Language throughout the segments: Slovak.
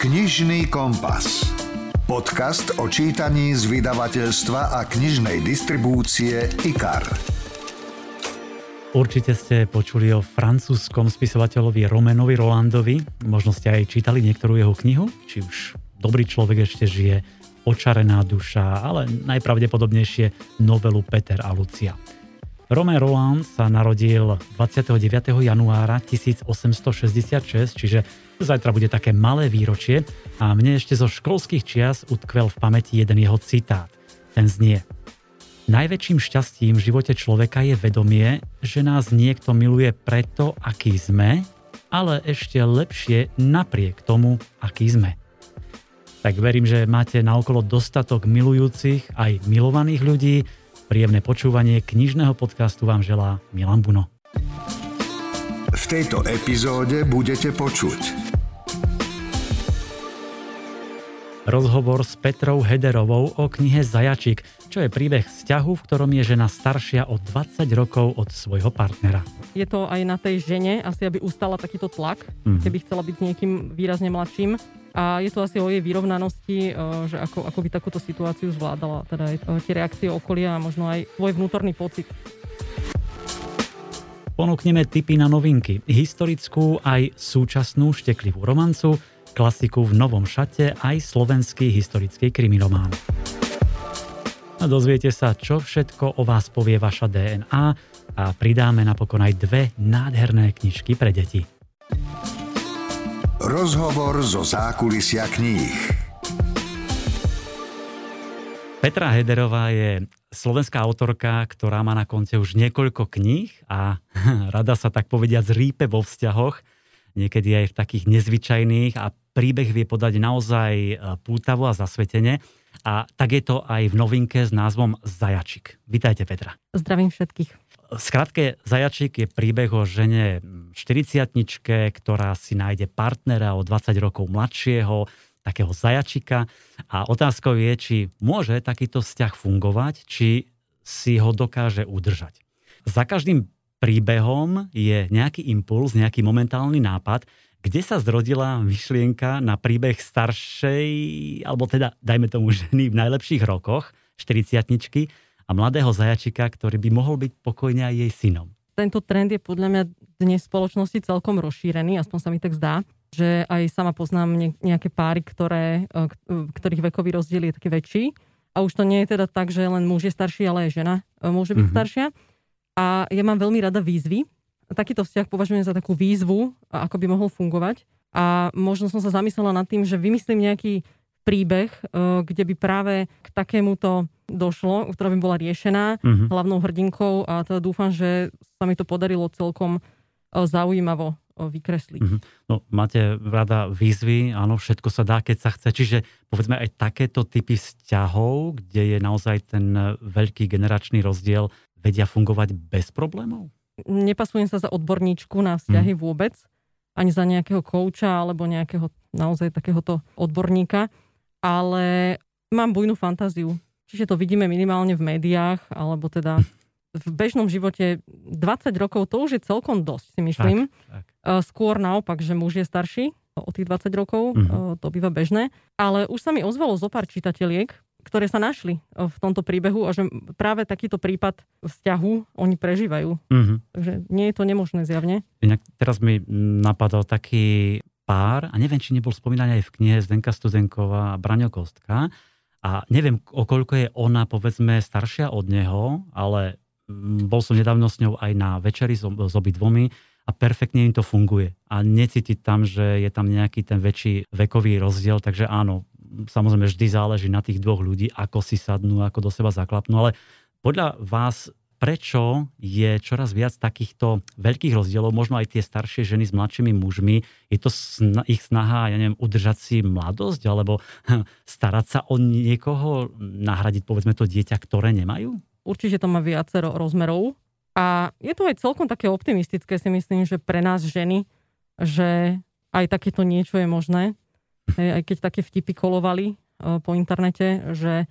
Knižný kompas. Podcast o čítaní z vydavateľstva a knižnej distribúcie IKAR. Určite ste počuli o francúzskom spisovateľovi Romenovi Rolandovi. Možno ste aj čítali niektorú jeho knihu, či už Dobrý človek ešte žije, Očarená duša, ale najpravdepodobnejšie novelu Peter a Lucia. Romain Roland sa narodil 29. januára 1866, čiže zajtra bude také malé výročie a mne ešte zo školských čias utkvel v pamäti jeden jeho citát. Ten znie Najväčším šťastím v živote človeka je vedomie, že nás niekto miluje preto, aký sme, ale ešte lepšie napriek tomu, aký sme. Tak verím, že máte naokolo dostatok milujúcich aj milovaných ľudí, Príjemné počúvanie knižného podcastu vám želá Milan Buno. V tejto epizóde budete počuť Rozhovor s Petrou Hederovou o knihe Zajačik, čo je príbeh vzťahu, v ktorom je žena staršia o 20 rokov od svojho partnera. Je to aj na tej žene, asi aby ustala takýto tlak, mm. keby chcela byť s niekým výrazne mladším a je to asi o jej vyrovnanosti, e, že ako, ako by takúto situáciu zvládala, teda aj e, tie reakcie okolia a možno aj svoj vnútorný pocit. Ponúkneme tipy na novinky, historickú aj súčasnú šteklivú romancu, klasiku v novom šate aj slovenský historický krimiromán. A dozviete sa, čo všetko o vás povie vaša DNA a pridáme napokon aj dve nádherné knižky pre deti. Rozhovor zo zákulisia kníh. Petra Hederová je slovenská autorka, ktorá má na konte už niekoľko kníh a rada sa tak povedia zrípe vo vzťahoch, niekedy aj v takých nezvyčajných a príbeh vie podať naozaj e, pútavo a zasvetene. A tak je to aj v novinke s názvom Zajačik. Vítajte Petra. Zdravím všetkých. Skratke, Zajačík je príbeh o žene 40 ktorá si nájde partnera o 20 rokov mladšieho, takého zajačika. A otázkou je, či môže takýto vzťah fungovať, či si ho dokáže udržať. Za každým príbehom je nejaký impuls, nejaký momentálny nápad, kde sa zrodila myšlienka na príbeh staršej, alebo teda dajme tomu ženy v najlepších rokoch, 40 a mladého zajačika, ktorý by mohol byť pokojne aj jej synom. Tento trend je podľa mňa dnes v spoločnosti celkom rozšírený, aspoň sa mi tak zdá, že aj sama poznám nejaké páry, ktoré, e, ktorých vekový rozdiel je taký väčší. A už to nie je teda tak, že len muž je starší, ale aj žena e, môže byť mm-hmm. staršia. A ja mám veľmi rada výzvy. Takýto vzťah považujem za takú výzvu, ako by mohol fungovať. A možno som sa zamyslela nad tým, že vymyslím nejaký príbeh, e, kde by práve k takémuto došlo, ktorá by bola riešená uh-huh. hlavnou hrdinkou a teda dúfam, že sa mi to podarilo celkom e, zaujímavo e, vykresliť. Uh-huh. No, máte rada výzvy, áno, všetko sa dá, keď sa chce. Čiže povedzme aj takéto typy vzťahov, kde je naozaj ten veľký generačný rozdiel, vedia fungovať bez problémov? Nepasujem sa za odborníčku na vzťahy uh-huh. vôbec, ani za nejakého kouča alebo nejakého naozaj takéhoto odborníka ale mám bujnú fantáziu. Čiže to vidíme minimálne v médiách, alebo teda v bežnom živote 20 rokov, to už je celkom dosť, si myslím. Tak, tak. E, skôr naopak, že muž je starší o tých 20 rokov, uh-huh. to býva bežné. Ale už sa mi ozvalo zo pár čitateľiek, ktoré sa našli e, v tomto príbehu a že práve takýto prípad vzťahu oni prežívajú. Uh-huh. Takže nie je to nemožné zjavne. Inak teraz mi napadol taký pár, a neviem, či nebol spomínaný aj v knihe Zdenka Studenková a Braňo Kostka, a neviem, o koľko je ona, povedzme, staršia od neho, ale mm, bol som nedávno s ňou aj na večeri s, s obidvomi a perfektne im to funguje. A necítiť tam, že je tam nejaký ten väčší vekový rozdiel, takže áno, samozrejme vždy záleží na tých dvoch ľudí, ako si sadnú, ako do seba zaklapnú, ale podľa vás prečo je čoraz viac takýchto veľkých rozdielov, možno aj tie staršie ženy s mladšími mužmi, je to sna- ich snaha, ja neviem, udržať si mladosť, alebo starať sa o niekoho, nahradiť povedzme to dieťa, ktoré nemajú? Určite to má viacero rozmerov a je to aj celkom také optimistické, si myslím, že pre nás ženy, že aj takéto niečo je možné. Aj keď také vtipy kolovali eh, po internete, že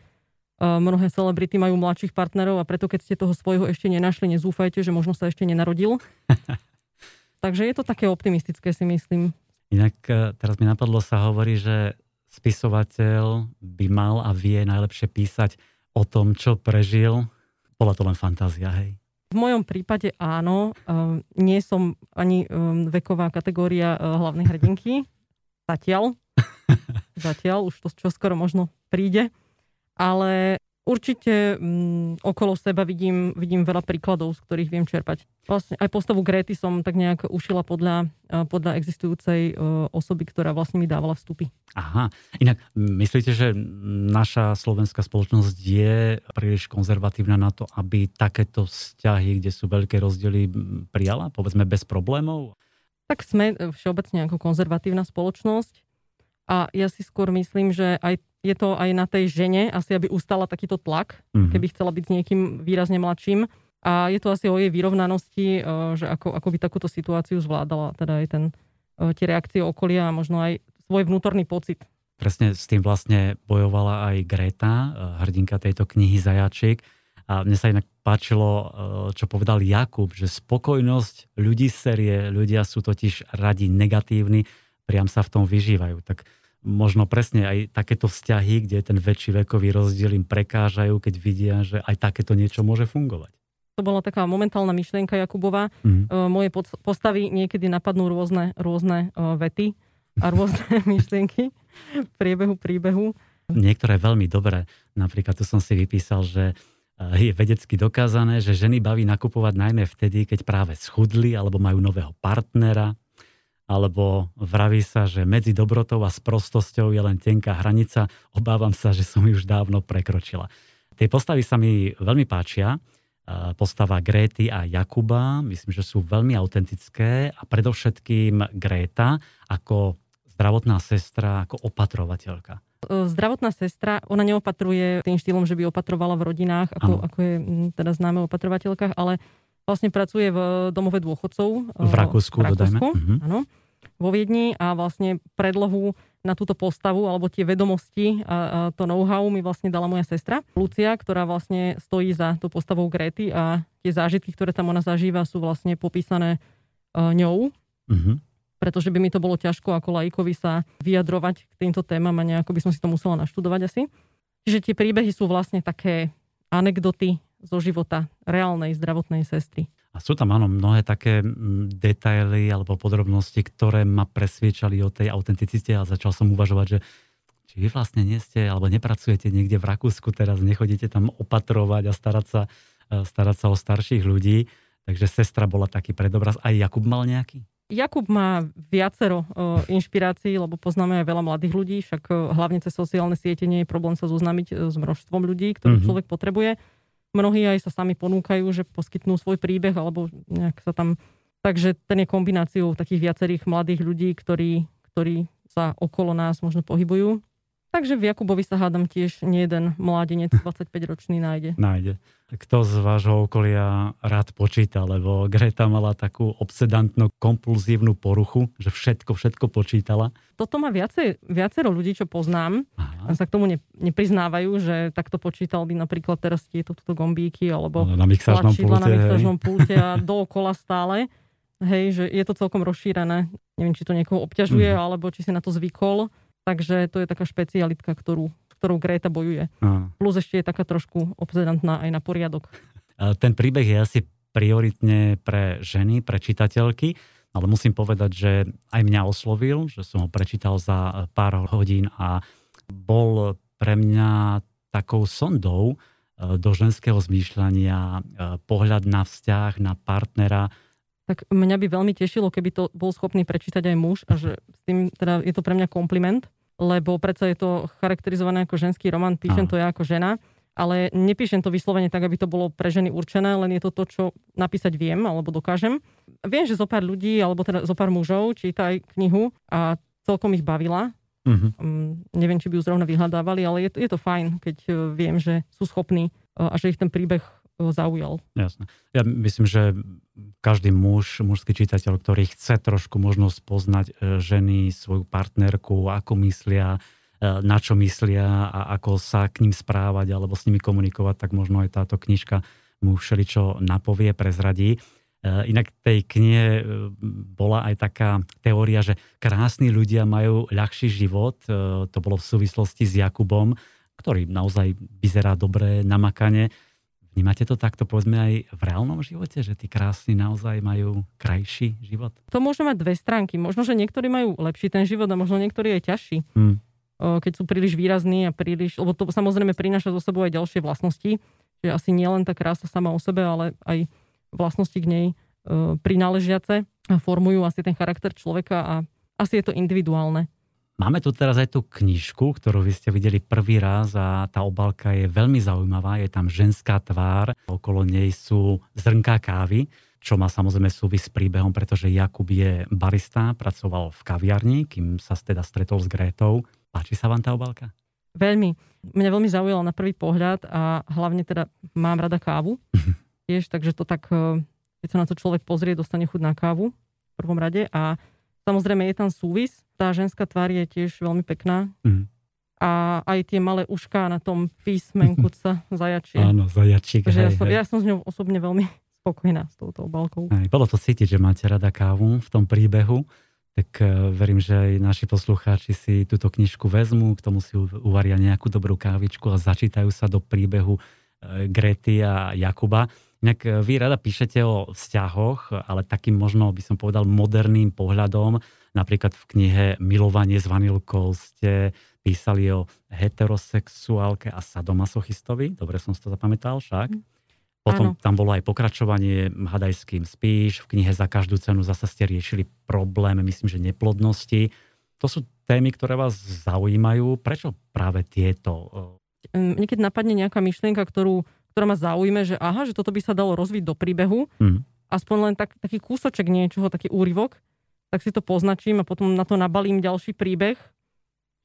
Mnohé celebrity majú mladších partnerov a preto keď ste toho svojho ešte nenašli, nezúfajte, že možno sa ešte nenarodil. Takže je to také optimistické, si myslím. Inak e, teraz mi napadlo sa hovorí, že spisovateľ by mal a vie najlepšie písať o tom, čo prežil. Bola to len fantázia, hej? V mojom prípade áno. Nie som ani veková kategória hlavnej hrdinky. Zatiaľ. Zatiaľ, už to čoskoro možno príde. Ale Určite m, mm, okolo seba vidím, vidím veľa príkladov, z ktorých viem čerpať. Vlastne aj postavu Gréty som tak nejak ušila podľa, podľa existujúcej osoby, ktorá vlastne mi dávala vstupy. Aha, inak myslíte, že naša slovenská spoločnosť je príliš konzervatívna na to, aby takéto vzťahy, kde sú veľké rozdiely, prijala, povedzme, bez problémov? Tak sme e, všeobecne ako konzervatívna spoločnosť a ja si skôr myslím, že aj je to aj na tej žene, asi aby ustala takýto tlak, mm-hmm. keby chcela byť s niekým výrazne mladším. A je to asi o jej vyrovnanosti, e, že ako, ako by takúto situáciu zvládala, teda aj ten, e, tie reakcie okolia a možno aj svoj vnútorný pocit. Presne s tým vlastne bojovala aj Greta, e, hrdinka tejto knihy Zajačík. A mne sa inak páčilo, čo povedal Jakub, že spokojnosť ľudí z série, ľudia sú totiž radi negatívni, priam sa v tom vyžívajú. Tak možno presne aj takéto vzťahy, kde ten väčší vekový rozdiel im prekážajú, keď vidia, že aj takéto niečo môže fungovať. To bola taká momentálna myšlienka Jakubova. Mm-hmm. Moje postavy niekedy napadnú rôzne, rôzne e, vety a rôzne myšlienky v priebehu príbehu. Niektoré veľmi dobré. Napríklad tu som si vypísal, že e, je vedecky dokázané, že ženy baví nakupovať najmä vtedy, keď práve schudli alebo majú nového partnera, alebo vraví sa, že medzi dobrotou a sprostosťou je len tenká hranica. Obávam sa, že som ju už dávno prekročila. Tie postavy sa mi veľmi páčia. Postava Gréty a Jakuba, myslím, že sú veľmi autentické a predovšetkým Gréta ako zdravotná sestra, ako opatrovateľka. Zdravotná sestra, ona neopatruje tým štýlom, že by opatrovala v rodinách, ako, ako je teda známe opatrovateľkách, ale vlastne pracuje v domove dôchodcov. V Rakúsku, v Rakúsku dodajme. Mhm. Vo Viedni a vlastne predlohu na túto postavu alebo tie vedomosti a, a to know-how mi vlastne dala moja sestra Lucia, ktorá vlastne stojí za tú postavou Gréty a tie zážitky, ktoré tam ona zažíva, sú vlastne popísané uh, ňou. Mm-hmm. Pretože by mi to bolo ťažko ako laikovi sa vyjadrovať k týmto témam a nejako by som si to musela naštudovať asi. Čiže tie príbehy sú vlastne také anekdoty zo života reálnej zdravotnej sestry. A sú tam áno mnohé také detaily alebo podrobnosti, ktoré ma presviečali o tej autenticite a začal som uvažovať, že či vy vlastne nie ste alebo nepracujete niekde v Rakúsku teraz, nechodíte tam opatrovať a starať sa, e, starať sa o starších ľudí. Takže sestra bola taký predobraz. Aj Jakub mal nejaký? Jakub má viacero uh, inšpirácií, lebo poznáme aj veľa mladých ľudí, však uh, hlavne cez sociálne siete nie je problém sa zoznámiť uh, s množstvom ľudí, ktorých mm-hmm. človek potrebuje. Mnohí aj sa sami ponúkajú, že poskytnú svoj príbeh alebo nejak sa tam... Takže ten je kombináciou takých viacerých mladých ľudí, ktorí, ktorí sa okolo nás možno pohybujú Takže v Jakubovi sa hádam tiež nie jeden mládenec 25-ročný nájde. Nájde. Kto z vášho okolia rád počíta, lebo Greta mala takú obsedantnú kompulzívnu poruchu, že všetko, všetko počítala. Toto má viacej, viacero ľudí, čo poznám. Aha. Sa k tomu ne, nepriznávajú, že takto počítal by napríklad teraz tieto tuto gombíky alebo no, na mixážnom pulte, na mixážnom pulte a dookola stále. Hej, že je to celkom rozšírené. Neviem, či to niekoho obťažuje, mm. alebo či si na to zvykol. Takže to je taká špecialitka, ktorú, ktorou Greta bojuje. Aha. Plus ešte je taká trošku obsedantná aj na poriadok. Ten príbeh je asi prioritne pre ženy, pre čitateľky, ale musím povedať, že aj mňa oslovil, že som ho prečítal za pár hodín a bol pre mňa takou sondou e, do ženského zmýšľania, e, pohľad na vzťah, na partnera, tak mňa by veľmi tešilo, keby to bol schopný prečítať aj muž a že s tým teda je to pre mňa kompliment, lebo predsa je to charakterizované ako ženský román, píšem to ja ako žena, ale nepíšem to vyslovene tak, aby to bolo pre ženy určené, len je to to, čo napísať viem alebo dokážem. Viem, že zo pár ľudí, alebo teda zo pár mužov číta aj knihu a celkom ich bavila. Uh-huh. Um, neviem, či by ju zrovna vyhľadávali, ale je to, je to fajn, keď uh, viem, že sú schopní uh, a že ich ten príbeh zaujal. Jasne. Ja myslím, že každý muž, mužský čitateľ, ktorý chce trošku možno spoznať e, ženy, svoju partnerku, ako myslia, e, na čo myslia a ako sa k ním správať alebo s nimi komunikovať, tak možno aj táto knižka mu všeličo napovie, prezradí. Inak v tej knihe bola aj taká teória, že krásni ľudia majú ľahší život. To bolo v súvislosti s Jakubom, ktorý naozaj vyzerá dobre, namakane. Vnímate to takto, povedzme, aj v reálnom živote, že tí krásni naozaj majú krajší život? To môže mať dve stránky. Možno, že niektorí majú lepší ten život a možno niektorí je ťažší. Hmm. Keď sú príliš výrazní a príliš... Lebo to samozrejme prináša zo sebou aj ďalšie vlastnosti. Že asi nie len tá krása sama o sebe, ale aj vlastnosti k nej prináležiace formujú asi ten charakter človeka a asi je to individuálne. Máme tu teraz aj tú knižku, ktorú vy ste videli prvý raz a tá obálka je veľmi zaujímavá. Je tam ženská tvár, okolo nej sú zrnká kávy, čo má samozrejme súvis s príbehom, pretože Jakub je barista, pracoval v kaviarni, kým sa teda stretol s Grétou. Páči sa vám tá obálka? Veľmi. Mňa veľmi zaujala na prvý pohľad a hlavne teda mám rada kávu. Tiež, takže to tak, eh, keď sa na to človek pozrie, dostane chuť na kávu v prvom rade a samozrejme je tam súvis tá ženská tvár je tiež veľmi pekná. Mm. A aj tie malé ušká na tom písmenku sa zajačie. Áno, zajačík. Takže ja, som, ja som s ňou osobne veľmi spokojná s touto obálkou. Aj, bolo to cítiť, že máte rada kávu v tom príbehu. Tak uh, verím, že aj naši poslucháči si túto knižku vezmú, k tomu si uvaria nejakú dobrú kávičku a začítajú sa do príbehu uh, Grety a Jakuba. Inak uh, vy rada píšete o vzťahoch, ale takým možno by som povedal moderným pohľadom Napríklad v knihe Milovanie s vanilkou ste písali o heterosexuálke a sadomasochistovi. Dobre som si to zapamätal však. Mm. Potom Áno. tam bolo aj pokračovanie Hadaj s kým spíš. V knihe Za každú cenu zase ste riešili problém, myslím, že neplodnosti. To sú témy, ktoré vás zaujímajú. Prečo práve tieto? Niekedy napadne nejaká myšlienka, ktorú, ktorá ma zaujíme, že aha, že toto by sa dalo rozviť do príbehu. Mm. Aspoň len tak, taký kúsoček niečoho, taký úryvok tak si to poznačím a potom na to nabalím ďalší príbeh.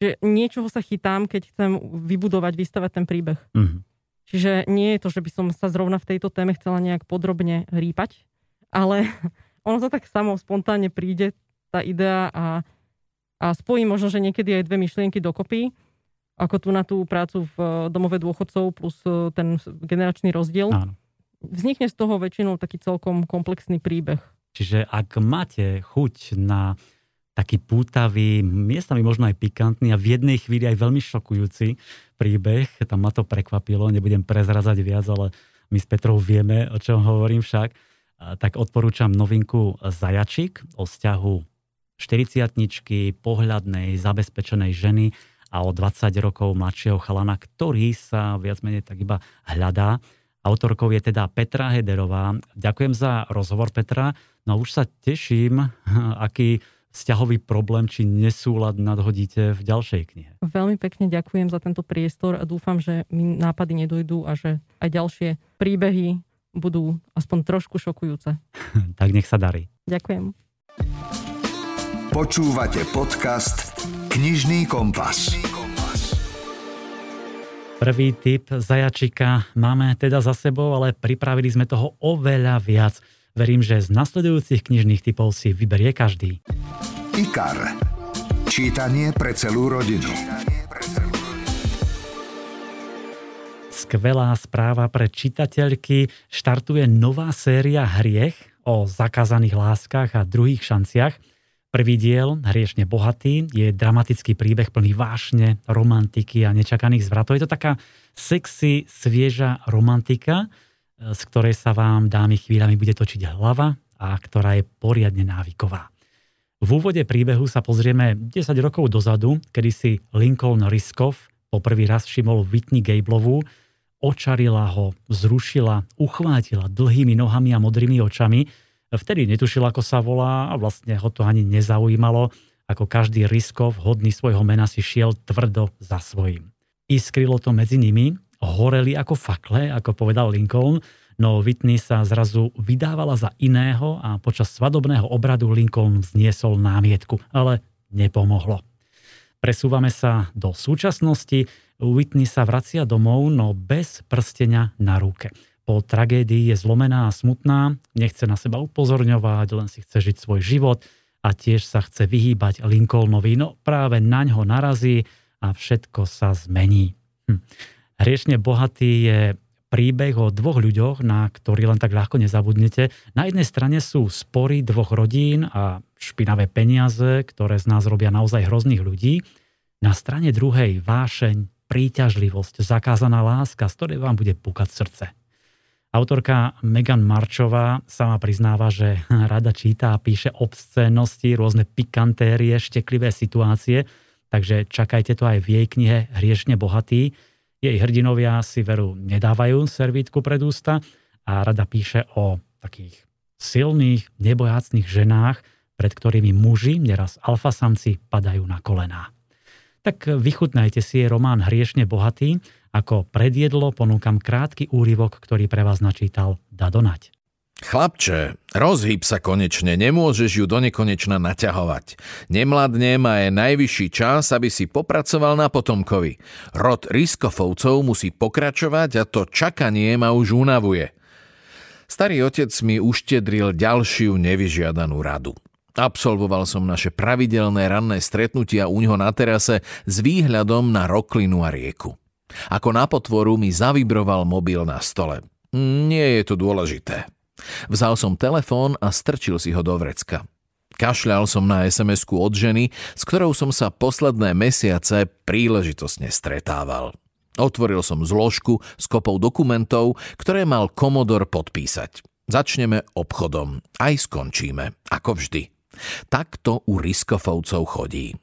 Že niečoho sa chytám, keď chcem vybudovať, vystavať ten príbeh. Mm-hmm. Čiže nie je to, že by som sa zrovna v tejto téme chcela nejak podrobne rýpať, ale ono sa tak samo spontánne príde, tá idea a, a spojím možno, že niekedy aj dve myšlienky dokopy, ako tu na tú prácu v domove dôchodcov plus e, ten generačný rozdiel. Áno. Vznikne z toho väčšinou taký celkom komplexný príbeh. Čiže ak máte chuť na taký pútavý, miestami možno aj pikantný a v jednej chvíli aj veľmi šokujúci príbeh, tam ma to prekvapilo, nebudem prezrazať viac, ale my s Petrou vieme, o čom hovorím však, tak odporúčam novinku Zajačik o vzťahu 40 pohľadnej, zabezpečenej ženy a o 20 rokov mladšieho chalana, ktorý sa viac menej tak iba hľadá. Autorkou je teda Petra Hederová. Ďakujem za rozhovor, Petra. No už sa teším, aký vzťahový problém či nesúlad nadhodíte v ďalšej knihe. Veľmi pekne ďakujem za tento priestor a dúfam, že mi nápady nedojdú a že aj ďalšie príbehy budú aspoň trošku šokujúce. tak nech sa darí. Ďakujem. Počúvate podcast Knižný kompas. Prvý typ zajačika máme teda za sebou, ale pripravili sme toho oveľa viac. Verím, že z nasledujúcich knižných typov si vyberie každý. IKAR. Čítanie pre celú rodinu. Skvelá správa pre čitateľky. Štartuje nová séria Hriech o zakázaných láskach a druhých šanciach. Prvý diel, Hriešne bohatý, je dramatický príbeh plný vášne, romantiky a nečakaných zvratov. Je to taká sexy, svieža romantika, e, z ktorej sa vám dámy chvíľami bude točiť hlava a ktorá je poriadne návyková. V úvode príbehu sa pozrieme 10 rokov dozadu, kedy si Lincoln Riskov poprvý raz všimol Whitney Gablovú, očarila ho, zrušila, uchvátila dlhými nohami a modrými očami – Vtedy netušil, ako sa volá a vlastne ho to ani nezaujímalo. Ako každý riskov hodný svojho mena si šiel tvrdo za svojím. Iskrilo to medzi nimi, horeli ako fakle, ako povedal Lincoln, no Whitney sa zrazu vydávala za iného a počas svadobného obradu Lincoln zniesol námietku, ale nepomohlo. Presúvame sa do súčasnosti, Whitney sa vracia domov, no bez prstenia na ruke po tragédii je zlomená a smutná, nechce na seba upozorňovať, len si chce žiť svoj život a tiež sa chce vyhýbať Lincolnovi. No práve na ňo narazí a všetko sa zmení. Hm. Hriešne bohatý je príbeh o dvoch ľuďoch, na ktorý len tak ľahko nezabudnete. Na jednej strane sú spory dvoch rodín a špinavé peniaze, ktoré z nás robia naozaj hrozných ľudí. Na strane druhej vášeň, príťažlivosť, zakázaná láska, z ktorej vám bude pukať srdce. Autorka Megan Marčová sama priznáva, že rada číta a píše obscénnosti, rôzne pikantérie, šteklivé situácie, takže čakajte to aj v jej knihe Hriešne bohatý, jej hrdinovia si veru nedávajú servítku pred ústa a rada píše o takých silných, nebojácných ženách, pred ktorými muži, neraz alfasamci, padajú na kolená. Tak vychutnajte si jej román Hriešne bohatý. Ako predjedlo ponúkam krátky úryvok, ktorý pre vás načítal Dadonať. Chlapče, rozhyb sa konečne, nemôžeš ju do nekonečna naťahovať. Nemladne a je najvyšší čas, aby si popracoval na potomkovi. Rod Riskofovcov musí pokračovať a to čakanie ma už unavuje. Starý otec mi uštedril ďalšiu nevyžiadanú radu. Absolvoval som naše pravidelné ranné stretnutia u ňoho na terase s výhľadom na roklinu a rieku. Ako na potvoru mi zavibroval mobil na stole. Nie je to dôležité. Vzal som telefón a strčil si ho do vrecka. Kašľal som na sms od ženy, s ktorou som sa posledné mesiace príležitosne stretával. Otvoril som zložku s kopou dokumentov, ktoré mal Komodor podpísať. Začneme obchodom. Aj skončíme. Ako vždy. Takto u riskofovcov chodí.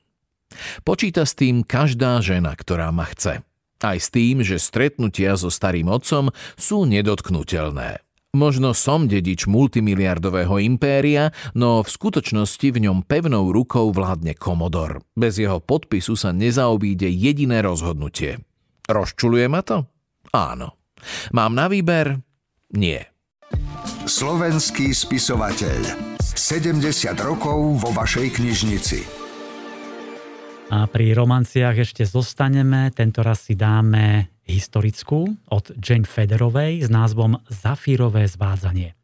Počíta s tým každá žena, ktorá ma chce. Aj s tým, že stretnutia so starým otcom sú nedotknutelné. Možno som dedič multimiliardového impéria, no v skutočnosti v ňom pevnou rukou vládne Komodor. Bez jeho podpisu sa nezaobíde jediné rozhodnutie. Rozčuluje ma to? Áno. Mám na výber? Nie. Slovenský spisovateľ. 70 rokov vo vašej knižnici. A pri romanciách ešte zostaneme, tento raz si dáme historickú od Jane Federovej s názvom Zafírové zvádzanie.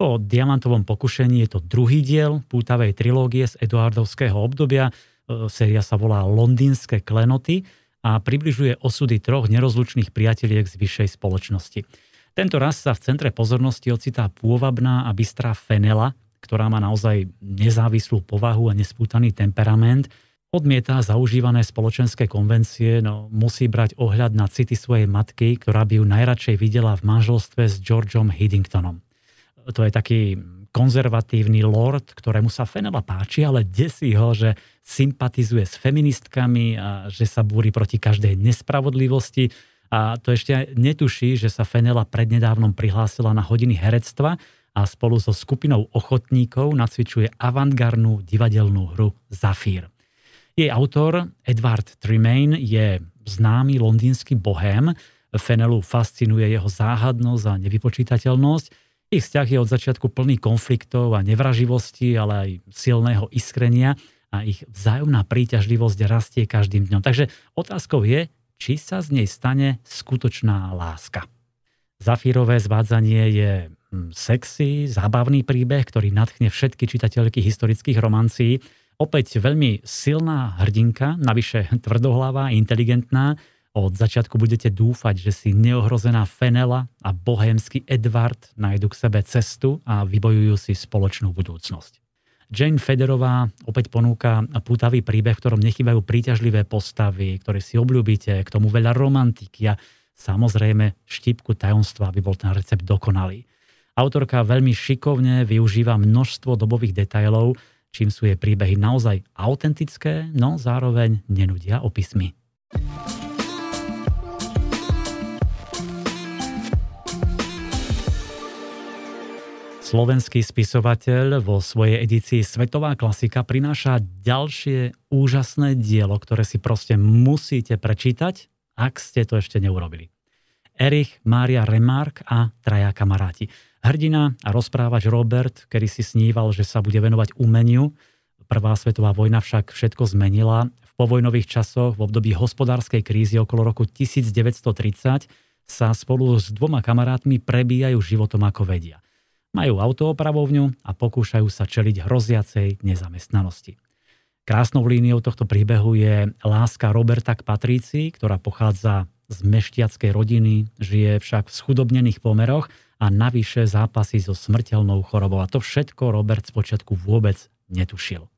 Po diamantovom pokušení je to druhý diel pútavej trilógie z Eduardovského obdobia. E, séria sa volá Londýnske klenoty a približuje osudy troch nerozlučných priateliek z vyššej spoločnosti. Tento raz sa v centre pozornosti ocitá pôvabná a bystrá Fenela, ktorá má naozaj nezávislú povahu a nespútaný temperament – odmieta zaužívané spoločenské konvencie, no musí brať ohľad na city svojej matky, ktorá by ju najradšej videla v manželstve s Georgeom Hiddingtonom. To je taký konzervatívny lord, ktorému sa Fenela páči, ale desí ho, že sympatizuje s feministkami a že sa búri proti každej nespravodlivosti. A to ešte netuší, že sa Fenela prednedávnom prihlásila na hodiny herectva a spolu so skupinou ochotníkov nacvičuje avantgardnú divadelnú hru Zafír. Jej autor Edward Tremaine je známy londýnsky bohém. Fenelu fascinuje jeho záhadnosť a nevypočítateľnosť. Ich vzťah je od začiatku plný konfliktov a nevraživosti, ale aj silného iskrenia a ich vzájomná príťažlivosť rastie každým dňom. Takže otázkou je, či sa z nej stane skutočná láska. Zafírové zvádzanie je hm, sexy, zábavný príbeh, ktorý nadchne všetky čitateľky historických romancií Opäť veľmi silná hrdinka, navyše tvrdohlavá, inteligentná. Od začiatku budete dúfať, že si neohrozená Fenela a bohémsky Edward nájdu k sebe cestu a vybojujú si spoločnú budúcnosť. Jane Federová opäť ponúka pútavý príbeh, v ktorom nechybajú príťažlivé postavy, ktoré si obľúbite, k tomu veľa romantiky a samozrejme štipku tajomstva, aby bol ten recept dokonalý. Autorka veľmi šikovne využíva množstvo dobových detailov, čím sú jej príbehy naozaj autentické, no zároveň nenudia opismy. Slovenský spisovateľ vo svojej edícii Svetová klasika prináša ďalšie úžasné dielo, ktoré si proste musíte prečítať, ak ste to ešte neurobili. Erich Mária Remark a traja kamaráti. Hrdina a rozprávač Robert, kedy si sníval, že sa bude venovať umeniu. Prvá svetová vojna však všetko zmenila. V povojnových časoch, v období hospodárskej krízy okolo roku 1930, sa spolu s dvoma kamarátmi prebíjajú životom ako vedia. Majú autoopravovňu a pokúšajú sa čeliť hroziacej nezamestnanosti. Krásnou líniou tohto príbehu je láska Roberta k Patrícii, ktorá pochádza z mešťackej rodiny, žije však v schudobnených pomeroch a navyše zápasy so smrteľnou chorobou. A to všetko Robert spočiatku vôbec netušil.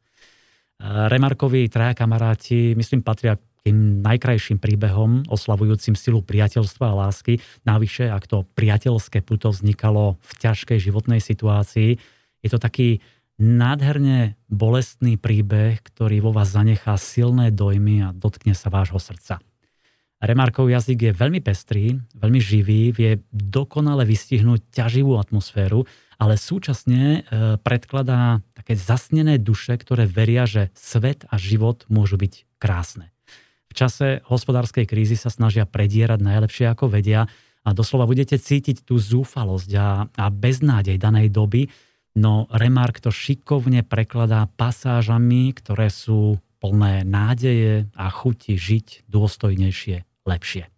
Remarkovi traja kamaráti, myslím, patria tým najkrajším príbehom oslavujúcim silu priateľstva a lásky. Navyše, ak to priateľské puto vznikalo v ťažkej životnej situácii, je to taký nádherne bolestný príbeh, ktorý vo vás zanechá silné dojmy a dotkne sa vášho srdca. Remarkov jazyk je veľmi pestrý, veľmi živý, vie dokonale vystihnúť ťaživú atmosféru, ale súčasne e, predkladá také zasnené duše, ktoré veria, že svet a život môžu byť krásne. V čase hospodárskej krízy sa snažia predierať najlepšie ako vedia a doslova budete cítiť tú zúfalosť a, a beznádej danej doby, no Remark to šikovne prekladá pasážami, ktoré sú plné nádeje a chuti žiť dôstojnejšie, lepšie.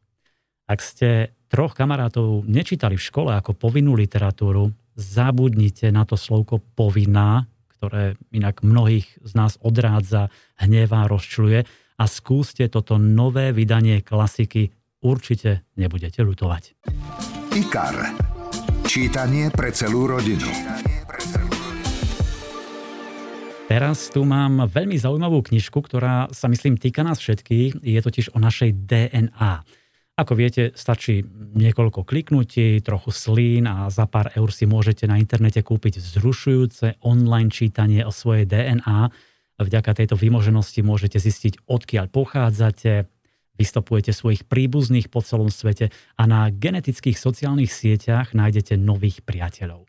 Ak ste troch kamarátov nečítali v škole ako povinnú literatúru, zabudnite na to slovko povinná, ktoré inak mnohých z nás odrádza, hnevá, rozčuluje a skúste toto nové vydanie klasiky, určite nebudete ľutovať. IKAR. Čítanie pre celú rodinu. Teraz tu mám veľmi zaujímavú knižku, ktorá sa myslím týka nás všetkých. Je totiž o našej DNA. Ako viete, stačí niekoľko kliknutí, trochu slín a za pár eur si môžete na internete kúpiť zrušujúce online čítanie o svojej DNA. Vďaka tejto vymoženosti môžete zistiť, odkiaľ pochádzate, vystopujete svojich príbuzných po celom svete a na genetických sociálnych sieťach nájdete nových priateľov.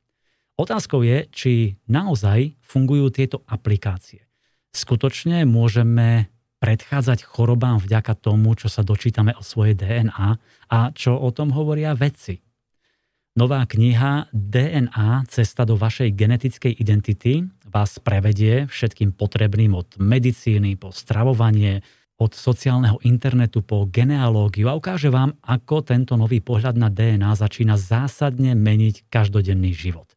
Otázkou je, či naozaj fungujú tieto aplikácie. Skutočne môžeme predchádzať chorobám vďaka tomu, čo sa dočítame o svojej DNA a čo o tom hovoria vedci. Nová kniha DNA Cesta do vašej genetickej identity vás prevedie všetkým potrebným od medicíny po stravovanie, od sociálneho internetu po genealógiu a ukáže vám, ako tento nový pohľad na DNA začína zásadne meniť každodenný život.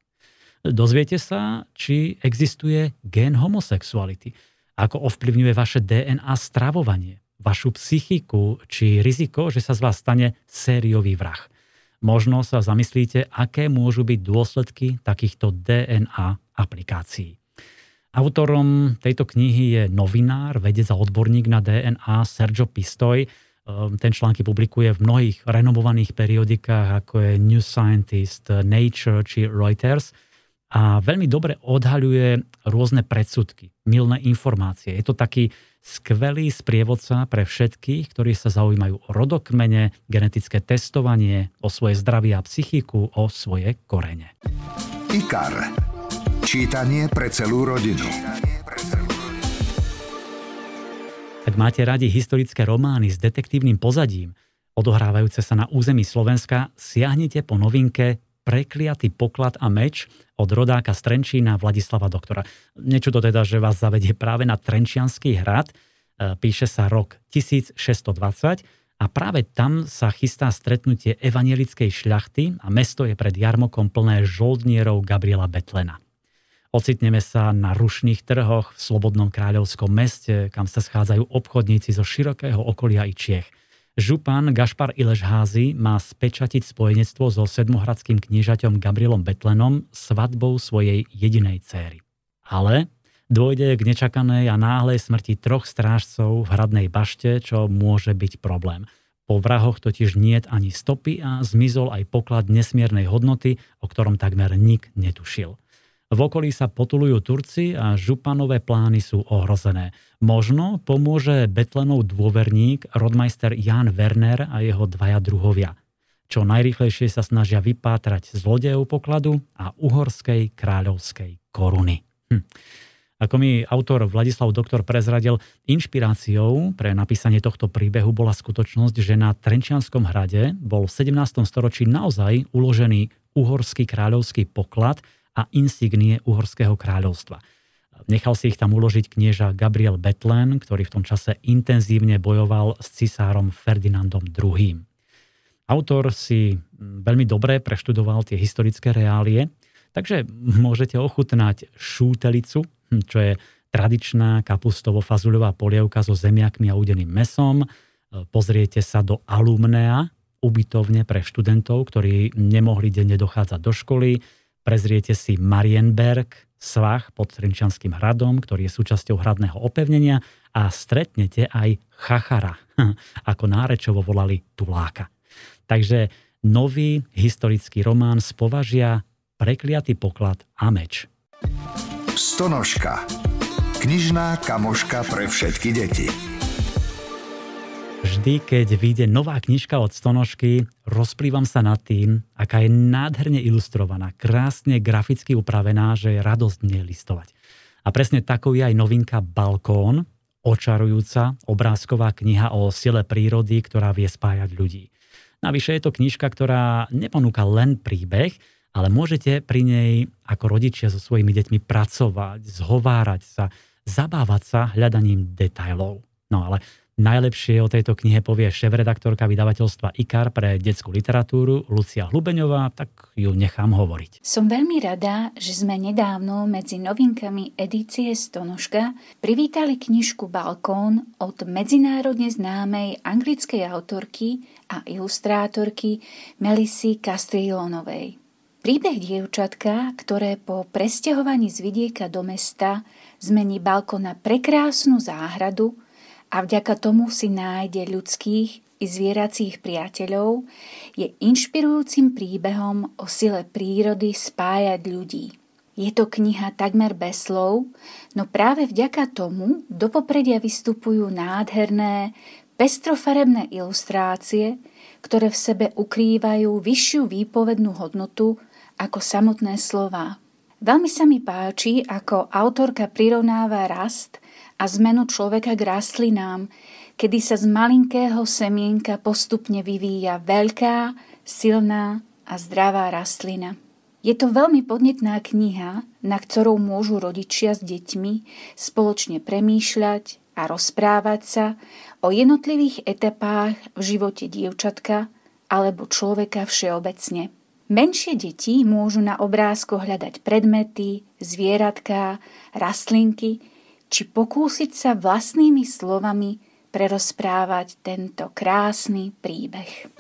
Dozviete sa, či existuje gen homosexuality – ako ovplyvňuje vaše DNA stravovanie, vašu psychiku, či riziko, že sa z vás stane sériový vrah. Možno sa zamyslíte, aké môžu byť dôsledky takýchto DNA aplikácií. Autorom tejto knihy je novinár, vedec a odborník na DNA Sergio Pistoj. Ehm, ten články publikuje v mnohých renomovaných periodikách, ako je New Scientist, Nature či Reuters – a veľmi dobre odhaľuje rôzne predsudky, milné informácie. Je to taký skvelý sprievodca pre všetkých, ktorí sa zaujímajú o rodokmene, genetické testovanie, o svoje zdravie a psychiku, o svoje korene. IKAR. Čítanie pre celú rodinu. Ak máte radi historické romány s detektívnym pozadím, odohrávajúce sa na území Slovenska, siahnite po novinke Prekliatý poklad a meč od rodáka z Trenčína Vladislava Doktora. Niečo to teda, že vás zavedie práve na Trenčianský hrad. E, píše sa rok 1620 a práve tam sa chystá stretnutie evanielickej šľachty a mesto je pred jarmokom plné žoldnierov Gabriela Betlena. Ocitneme sa na rušných trhoch v Slobodnom kráľovskom meste, kam sa schádzajú obchodníci zo širokého okolia i Čiech – Župan Gašpar Ilešházy má spečatiť spojenectvo so sedmohradským kniežaťom Gabrielom Betlenom svadbou svojej jedinej céry. Ale dôjde k nečakanej a náhlej smrti troch strážcov v hradnej bašte, čo môže byť problém. Po vrahoch totiž niet ani stopy a zmizol aj poklad nesmiernej hodnoty, o ktorom takmer nik netušil. V okolí sa potulujú Turci a županové plány sú ohrozené. Možno pomôže Betlenov dôverník, rodmajster Jan Werner a jeho dvaja druhovia. Čo najrychlejšie sa snažia vypátrať zlodejov pokladu a uhorskej kráľovskej koruny. Hm. Ako mi autor Vladislav Doktor prezradil, inšpiráciou pre napísanie tohto príbehu bola skutočnosť, že na Trenčianskom hrade bol v 17. storočí naozaj uložený uhorský kráľovský poklad, a insignie Uhorského kráľovstva. Nechal si ich tam uložiť knieža Gabriel Betlen, ktorý v tom čase intenzívne bojoval s cisárom Ferdinandom II. Autor si veľmi dobre preštudoval tie historické reálie, takže môžete ochutnať šútelicu, čo je tradičná kapustovo-fazuľová polievka so zemiakmi a udeným mesom, pozriete sa do alumnea, ubytovne pre študentov, ktorí nemohli denne dochádzať do školy, prezriete si Marienberg, svah pod Trinčanským hradom, ktorý je súčasťou hradného opevnenia a stretnete aj Chachara, ako nárečovo volali Tuláka. Takže nový historický román z považia Prekliatý poklad a meč. Stonožka. Knižná kamoška pre všetky deti. Vždy, keď vyjde nová knižka od Stonožky, rozplývam sa nad tým, aká je nádherne ilustrovaná, krásne graficky upravená, že je radosť nie listovať. A presne takou je aj novinka Balkón, očarujúca obrázková kniha o sile prírody, ktorá vie spájať ľudí. Navyše je to knižka, ktorá neponúka len príbeh, ale môžete pri nej ako rodičia so svojimi deťmi pracovať, zhovárať sa, zabávať sa hľadaním detajlov. No ale Najlepšie o tejto knihe povie šéf-redaktorka vydavateľstva IKAR pre detskú literatúru Lucia Hlubeňová, tak ju nechám hovoriť. Som veľmi rada, že sme nedávno medzi novinkami edície Stonožka privítali knižku Balkón od medzinárodne známej anglickej autorky a ilustrátorky Melisy Castrionovej. Príbeh dievčatka, ktoré po presťahovaní z vidieka do mesta zmení balkón na prekrásnu záhradu, a vďaka tomu si nájde ľudských i zvieracích priateľov, je inšpirujúcim príbehom o sile prírody spájať ľudí. Je to kniha takmer bez slov, no práve vďaka tomu do popredia vystupujú nádherné, pestrofarebné ilustrácie, ktoré v sebe ukrývajú vyššiu výpovednú hodnotu ako samotné slová. Veľmi sa mi páči, ako autorka prirovnáva rast a zmenu človeka k rastlinám, kedy sa z malinkého semienka postupne vyvíja veľká, silná a zdravá rastlina. Je to veľmi podnetná kniha, na ktorou môžu rodičia s deťmi spoločne premýšľať a rozprávať sa o jednotlivých etapách v živote dievčatka alebo človeka všeobecne. Menšie deti môžu na obrázkoch hľadať predmety, zvieratká, rastlinky, či pokúsiť sa vlastnými slovami prerozprávať tento krásny príbeh.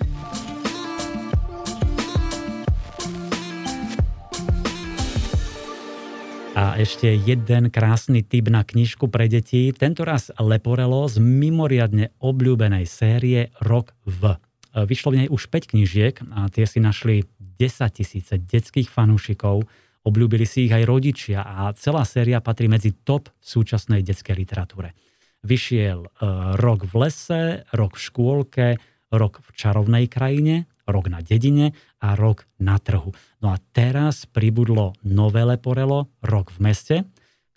A ešte jeden krásny tip na knižku pre deti, tento raz Leporelo z mimoriadne obľúbenej série Rok v. Vyšlo v nej už 5 knižiek a tie si našli 10 tisíce detských fanúšikov, Obľúbili si ich aj rodičia a celá séria patrí medzi top v súčasnej detskej literatúre. Vyšiel uh, rok v lese, rok v škôlke, rok v čarovnej krajine, rok na dedine a rok na trhu. No a teraz pribudlo nové leporelo, rok v meste,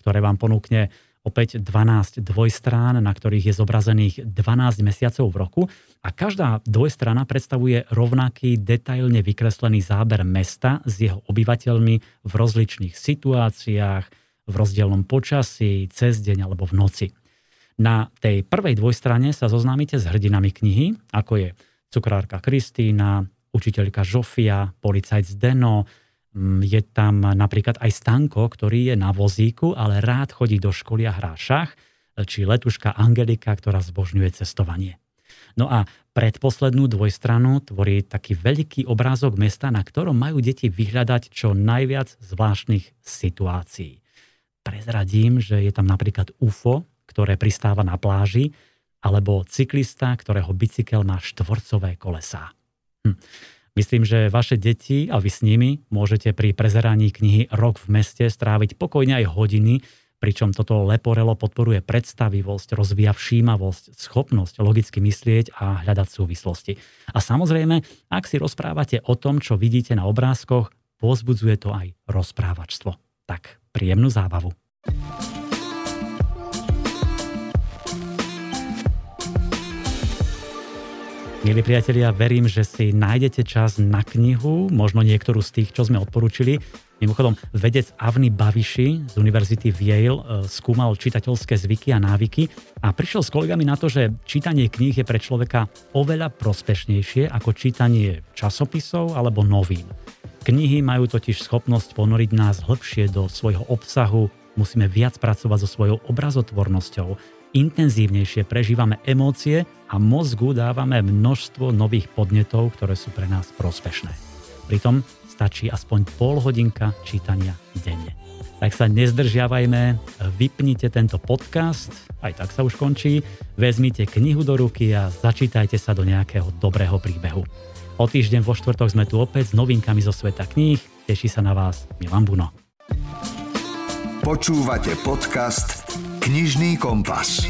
ktoré vám ponúkne opäť 12 dvojstrán, na ktorých je zobrazených 12 mesiacov v roku a každá dvojstrana predstavuje rovnaký detailne vykreslený záber mesta s jeho obyvateľmi v rozličných situáciách, v rozdielnom počasí, cez deň alebo v noci. Na tej prvej dvojstrane sa zoznámite s hrdinami knihy, ako je cukrárka Kristýna, učiteľka Žofia, policajt Zdeno, je tam napríklad aj Stanko, ktorý je na vozíku, ale rád chodí do školy a hrá šach, či letuška Angelika, ktorá zbožňuje cestovanie. No a predposlednú dvojstranu tvorí taký veľký obrázok mesta, na ktorom majú deti vyhľadať čo najviac zvláštnych situácií. Prezradím, že je tam napríklad UFO, ktoré pristáva na pláži, alebo cyklista, ktorého bicykel má štvorcové kolesá. Hm. Myslím, že vaše deti a vy s nimi môžete pri prezeraní knihy Rok v meste stráviť pokojne aj hodiny, pričom toto leporelo podporuje predstavivosť, rozvíja všímavosť, schopnosť logicky myslieť a hľadať súvislosti. A samozrejme, ak si rozprávate o tom, čo vidíte na obrázkoch, pozbudzuje to aj rozprávačstvo. Tak príjemnú zábavu. Milí priatelia, verím, že si nájdete čas na knihu, možno niektorú z tých, čo sme odporúčili. Mimochodom, vedec Avny Baviši z Univerzity v Yale e, skúmal čitateľské zvyky a návyky a prišiel s kolegami na to, že čítanie kníh je pre človeka oveľa prospešnejšie ako čítanie časopisov alebo novín. Knihy majú totiž schopnosť ponoriť nás hĺbšie do svojho obsahu, musíme viac pracovať so svojou obrazotvornosťou, intenzívnejšie prežívame emócie a mozgu dávame množstvo nových podnetov, ktoré sú pre nás prospešné. Pritom stačí aspoň pol hodinka čítania denne. Tak sa nezdržiavajme, vypnite tento podcast, aj tak sa už končí, vezmite knihu do ruky a začítajte sa do nejakého dobrého príbehu. O týždeň vo štvrtok sme tu opäť s novinkami zo sveta kníh. Teší sa na vás Milan Buno. Počúvate podcast Knižný kompas.